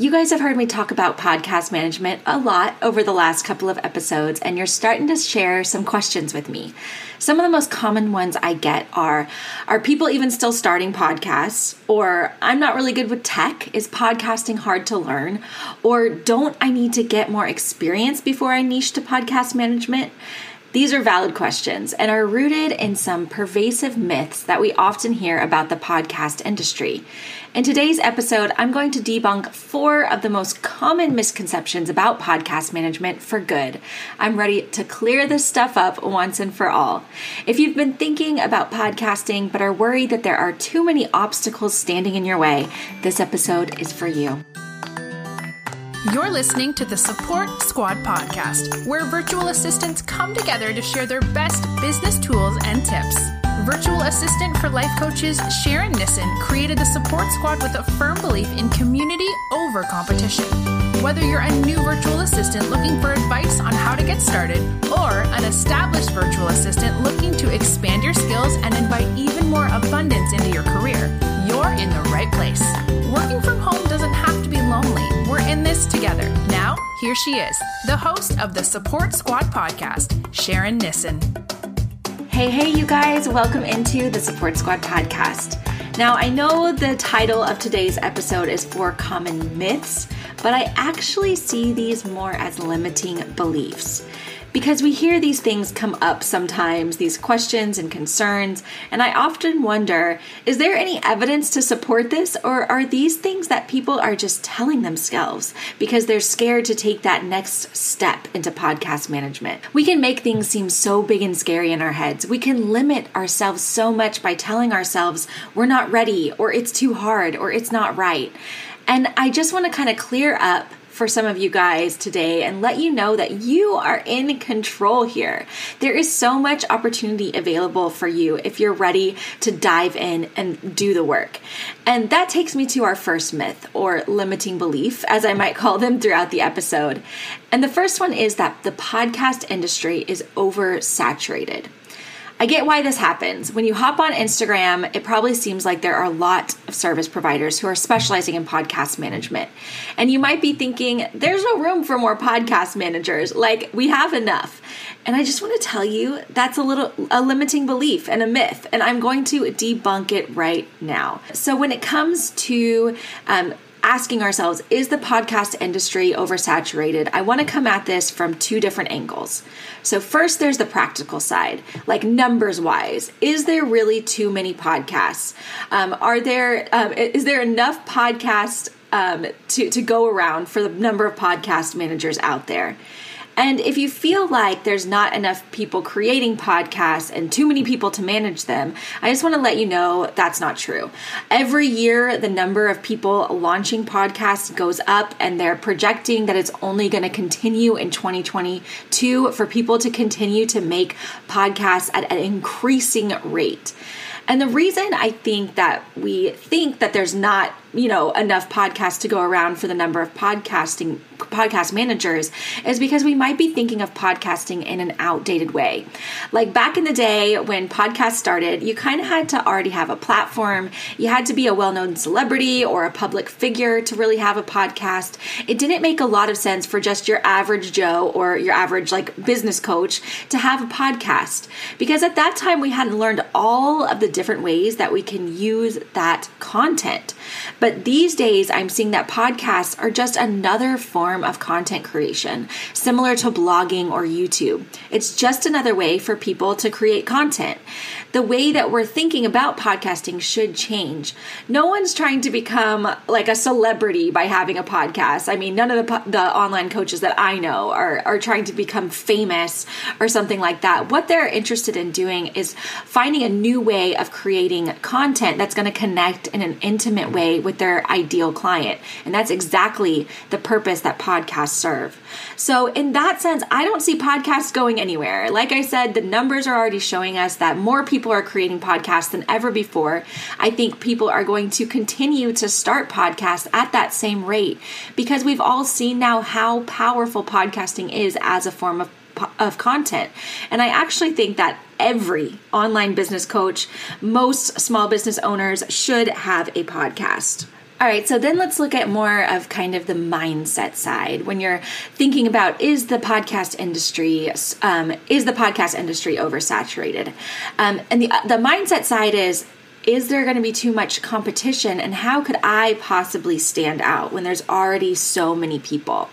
You guys have heard me talk about podcast management a lot over the last couple of episodes, and you're starting to share some questions with me. Some of the most common ones I get are Are people even still starting podcasts? Or I'm not really good with tech. Is podcasting hard to learn? Or don't I need to get more experience before I niche to podcast management? These are valid questions and are rooted in some pervasive myths that we often hear about the podcast industry. In today's episode, I'm going to debunk four of the most common misconceptions about podcast management for good. I'm ready to clear this stuff up once and for all. If you've been thinking about podcasting but are worried that there are too many obstacles standing in your way, this episode is for you. You're listening to the Support Squad podcast, where virtual assistants come together to share their best business tools and tips. Virtual assistant for life coaches Sharon Nissen created the Support Squad with a firm belief in community over competition. Whether you're a new virtual assistant looking for advice on how to get started, or an established virtual assistant looking to expand your skills and invite even more abundance into your career, you're in the right place. Working from home doesn't have to be lonely. We're in this together. Now, here she is, the host of the Support Squad podcast, Sharon Nissen. Hey, hey, you guys, welcome into the Support Squad podcast. Now, I know the title of today's episode is Four Common Myths, but I actually see these more as limiting beliefs because we hear these things come up sometimes, these questions and concerns, and I often wonder is there any evidence to support this, or are these things that people are just telling themselves because they're scared to take that next step into podcast management? We can make things seem so big and scary in our heads. We can limit ourselves so much by telling ourselves we're not ready, or it's too hard, or it's not right. And I just want to kind of clear up for some of you guys today and let you know that you are in control here. There is so much opportunity available for you if you're ready to dive in and do the work. And that takes me to our first myth or limiting belief, as I might call them throughout the episode. And the first one is that the podcast industry is oversaturated. I get why this happens. When you hop on Instagram, it probably seems like there are a lot of service providers who are specializing in podcast management. And you might be thinking, there's no room for more podcast managers. Like, we have enough. And I just want to tell you that's a little a limiting belief and a myth, and I'm going to debunk it right now. So when it comes to um, asking ourselves, is the podcast industry oversaturated? I want to come at this from two different angles. So, first, there's the practical side, like numbers wise. Is there really too many podcasts? Um, are there? Um, is there enough podcasts um, to, to go around for the number of podcast managers out there? And if you feel like there's not enough people creating podcasts and too many people to manage them, I just want to let you know that's not true. Every year, the number of people launching podcasts goes up, and they're projecting that it's only going to continue in 2022 for people to continue to make podcasts at an increasing rate. And the reason I think that we think that there's not you know enough podcasts to go around for the number of podcasting podcast managers is because we might be thinking of podcasting in an outdated way. Like back in the day when podcasts started you kind of had to already have a platform. You had to be a well-known celebrity or a public figure to really have a podcast. It didn't make a lot of sense for just your average joe or your average like business coach to have a podcast because at that time we hadn't learned all of the different ways that we can use that content but these days, I'm seeing that podcasts are just another form of content creation, similar to blogging or YouTube. It's just another way for people to create content the way that we're thinking about podcasting should change. No one's trying to become like a celebrity by having a podcast. I mean, none of the, the online coaches that I know are, are trying to become famous or something like that. What they're interested in doing is finding a new way of creating content that's going to connect in an intimate way with their ideal client. And that's exactly the purpose that podcasts serve. So, in that sense, I don't see podcasts going anywhere. Like I said, the numbers are already showing us that more people are creating podcasts than ever before. I think people are going to continue to start podcasts at that same rate because we've all seen now how powerful podcasting is as a form of of content. And I actually think that every online business coach, most small business owners should have a podcast. All right, so then let's look at more of kind of the mindset side. When you're thinking about is the podcast industry um, is the podcast industry oversaturated, um, and the the mindset side is is there going to be too much competition? And how could i possibly stand out when there's already so many people?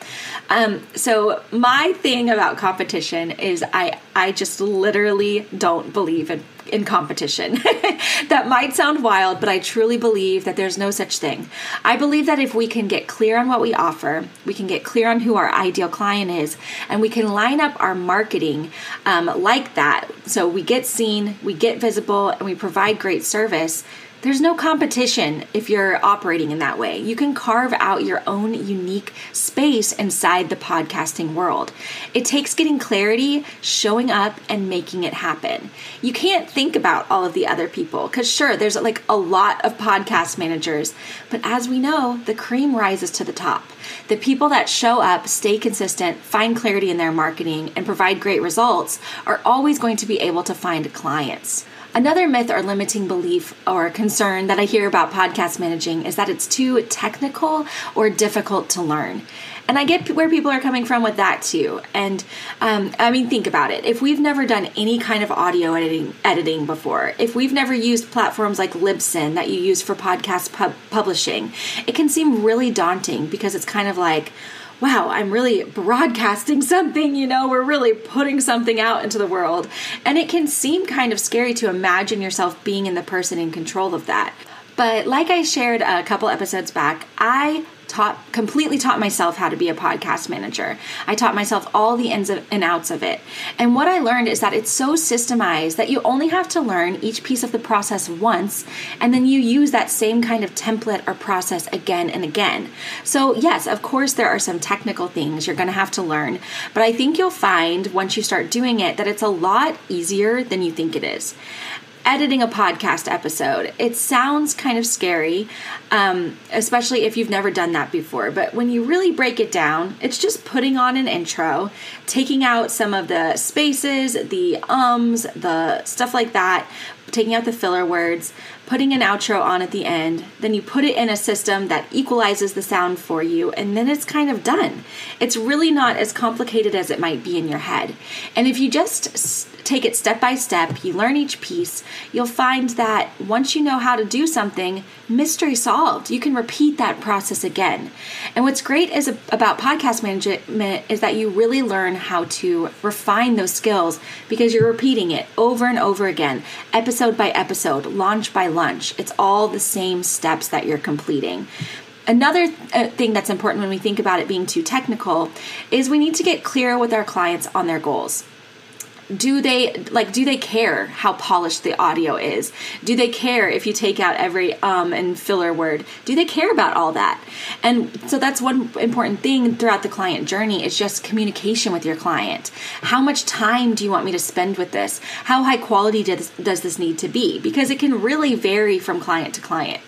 Um, so my thing about competition is i i just literally don't believe in in competition. that might sound wild, but I truly believe that there's no such thing. I believe that if we can get clear on what we offer, we can get clear on who our ideal client is, and we can line up our marketing um, like that. So we get seen, we get visible, and we provide great service there's no competition if you're operating in that way. You can carve out your own unique space inside the podcasting world. It takes getting clarity, showing up, and making it happen. You can't think about all of the other people because, sure, there's like a lot of podcast managers, but as we know, the cream rises to the top. The people that show up, stay consistent, find clarity in their marketing, and provide great results are always going to be able to find clients. Another myth or limiting belief or concern that I hear about podcast managing is that it's too technical or difficult to learn. And I get where people are coming from with that too. And um, I mean, think about it. If we've never done any kind of audio editing, editing before, if we've never used platforms like Libsyn that you use for podcast pub- publishing, it can seem really daunting because it's kind of like, wow, I'm really broadcasting something, you know, we're really putting something out into the world. And it can seem kind of scary to imagine yourself being in the person in control of that. But like I shared a couple episodes back, I taught completely taught myself how to be a podcast manager. I taught myself all the ins and outs of it. And what I learned is that it's so systemized that you only have to learn each piece of the process once and then you use that same kind of template or process again and again. So, yes, of course there are some technical things you're going to have to learn, but I think you'll find once you start doing it that it's a lot easier than you think it is editing a podcast episode. It sounds kind of scary, um, especially if you've never done that before. But when you really break it down, it's just putting on an intro, taking out some of the spaces, the ums, the stuff like that, taking out the filler words, putting an outro on at the end. Then you put it in a system that equalizes the sound for you, and then it's kind of done. It's really not as complicated as it might be in your head. And if you just take it step by step, you learn each piece, you'll find that once you know how to do something, mystery solved. You can repeat that process again. And what's great is about podcast management is that you really learn how to refine those skills because you're repeating it over and over again, episode by episode, launch by launch. It's all the same steps that you're completing. Another uh, thing that's important when we think about it being too technical is we need to get clear with our clients on their goals do they like do they care how polished the audio is? Do they care if you take out every um and filler word? Do they care about all that? And so that's one important thing throughout the client journey is just communication with your client. How much time do you want me to spend with this? How high quality does, does this need to be? Because it can really vary from client to client.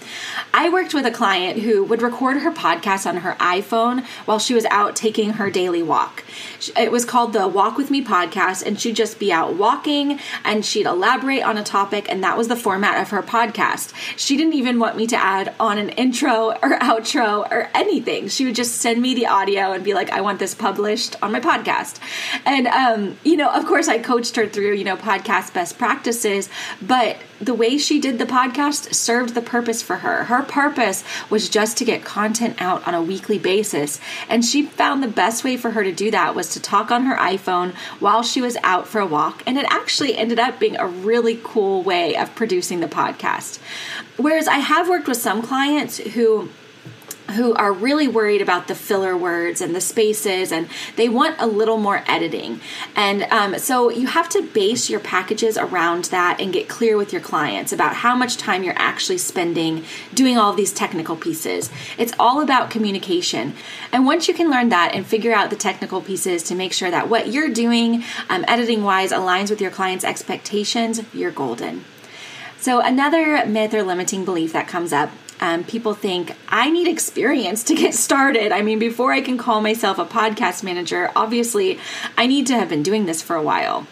I worked with a client who would record her podcast on her iphone while she was out taking her daily walk. It was called the walk with me podcast and she just just be out walking and she'd elaborate on a topic, and that was the format of her podcast. She didn't even want me to add on an intro or outro or anything. She would just send me the audio and be like, I want this published on my podcast. And, um, you know, of course, I coached her through, you know, podcast best practices, but the way she did the podcast served the purpose for her. Her purpose was just to get content out on a weekly basis. And she found the best way for her to do that was to talk on her iPhone while she was out for a walk. And it actually ended up being a really cool way of producing the podcast. Whereas I have worked with some clients who who are really worried about the filler words and the spaces and they want a little more editing. And um, so you have to base your packages around that and get clear with your clients about how much time you're actually spending doing all these technical pieces. It's all about communication. And once you can learn that and figure out the technical pieces to make sure that what you're doing um, editing wise aligns with your clients expectations you're golden. So, another myth or limiting belief that comes up um, people think I need experience to get started. I mean, before I can call myself a podcast manager, obviously I need to have been doing this for a while.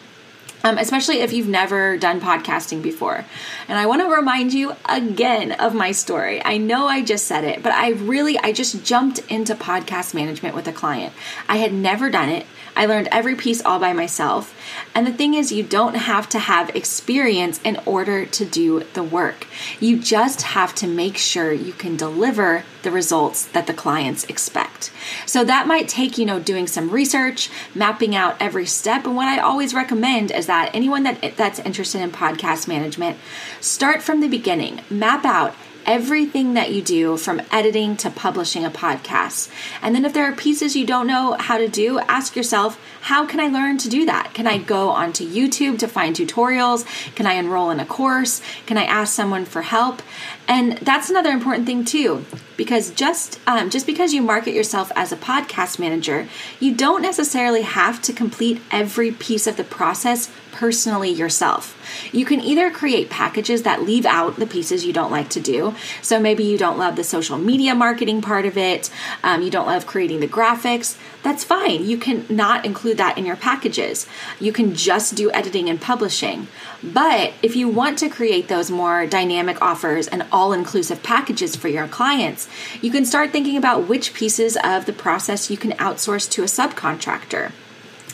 um, especially if you've never done podcasting before. And I want to remind you again of my story. I know I just said it, but I really, I just jumped into podcast management with a client. I had never done it. I learned every piece all by myself. And the thing is, you don't have to have experience in order to do the work. You just have to make sure you can deliver the results that the clients expect. So that might take, you know, doing some research, mapping out every step. And what I always recommend is that anyone that that's interested in podcast management, start from the beginning. Map out everything that you do from editing to publishing a podcast. And then if there are pieces you don't know how to do, ask yourself, how can I learn to do that? Can I go onto YouTube to find tutorials? Can I enroll in a course? Can I ask someone for help? And that's another important thing too, because just um, just because you market yourself as a podcast manager, you don't necessarily have to complete every piece of the process personally yourself. You can either create packages that leave out the pieces you don't like to do. So maybe you don't love the social media marketing part of it, um, you don't love creating the graphics. That's fine. You can not include that in your packages. You can just do editing and publishing. But if you want to create those more dynamic offers and all inclusive packages for your clients, you can start thinking about which pieces of the process you can outsource to a subcontractor.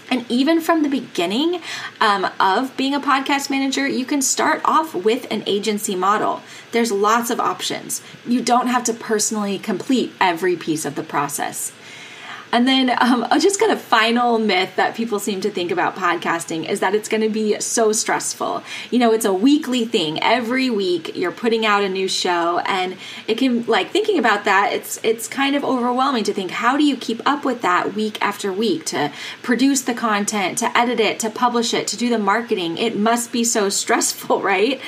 And even from the beginning um, of being a podcast manager, you can start off with an agency model. There's lots of options. You don't have to personally complete every piece of the process. And then um, just kind of final myth that people seem to think about podcasting is that it's going to be so stressful. You know, it's a weekly thing. Every week you're putting out a new show, and it can like thinking about that. It's it's kind of overwhelming to think how do you keep up with that week after week to produce the content, to edit it, to publish it, to do the marketing. It must be so stressful, right?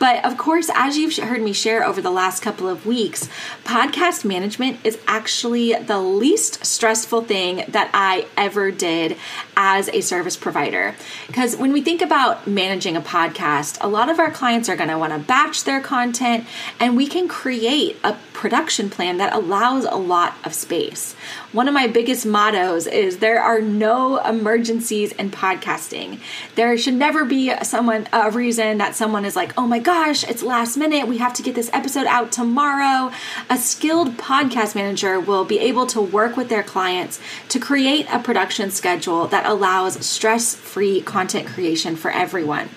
But of course, as you've heard me share over the last couple of weeks, podcast management is actually the least stressful thing that I ever did as a service provider. Because when we think about managing a podcast, a lot of our clients are going to want to batch their content, and we can create a production plan that allows a lot of space. One of my biggest mottos is there are no emergencies in podcasting. There should never be someone a reason that someone is like, "Oh my gosh, it's last minute. We have to get this episode out tomorrow." A skilled podcast manager will be able to work with their clients to create a production schedule that allows stress-free content creation for everyone.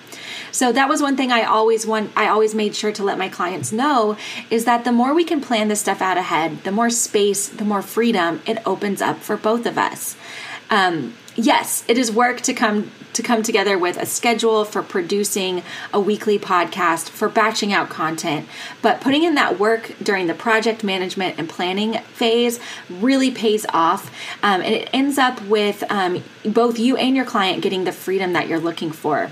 So that was one thing I always want I always made sure to let my clients know is that the more we can plan this stuff out ahead, the more space, the more freedom it opens up for both of us. Um, yes, it is work to come to come together with a schedule for producing a weekly podcast, for batching out content, but putting in that work during the project management and planning phase really pays off, um, and it ends up with um, both you and your client getting the freedom that you're looking for.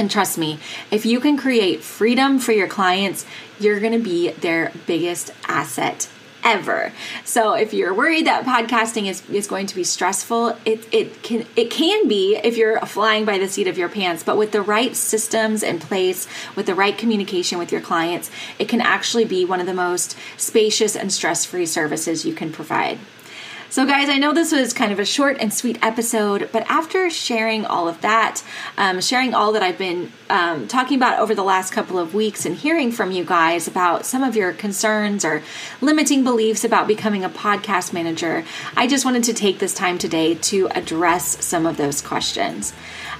And trust me, if you can create freedom for your clients, you're going to be their biggest asset ever. So if you're worried that podcasting is, is going to be stressful, it, it can it can be if you're flying by the seat of your pants, but with the right systems in place, with the right communication with your clients, it can actually be one of the most spacious and stress-free services you can provide. So, guys, I know this was kind of a short and sweet episode, but after sharing all of that, um, sharing all that I've been um, talking about over the last couple of weeks and hearing from you guys about some of your concerns or limiting beliefs about becoming a podcast manager, I just wanted to take this time today to address some of those questions.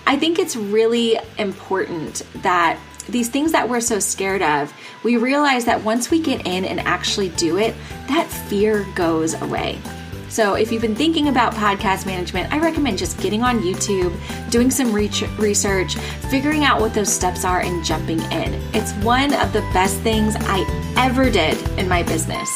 I think it's really important that these things that we're so scared of, we realize that once we get in and actually do it, that fear goes away. So, if you've been thinking about podcast management, I recommend just getting on YouTube, doing some research, figuring out what those steps are, and jumping in. It's one of the best things I ever did in my business.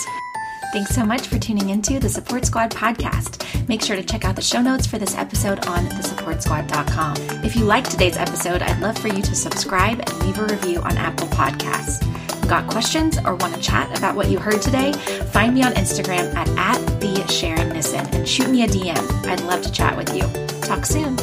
Thanks so much for tuning into the Support Squad podcast. Make sure to check out the show notes for this episode on thesupportsquad.com. If you liked today's episode, I'd love for you to subscribe and leave a review on Apple Podcasts. Got questions or want to chat about what you heard today? Find me on Instagram at, at the Sharon Nissen and shoot me a DM. I'd love to chat with you. Talk soon.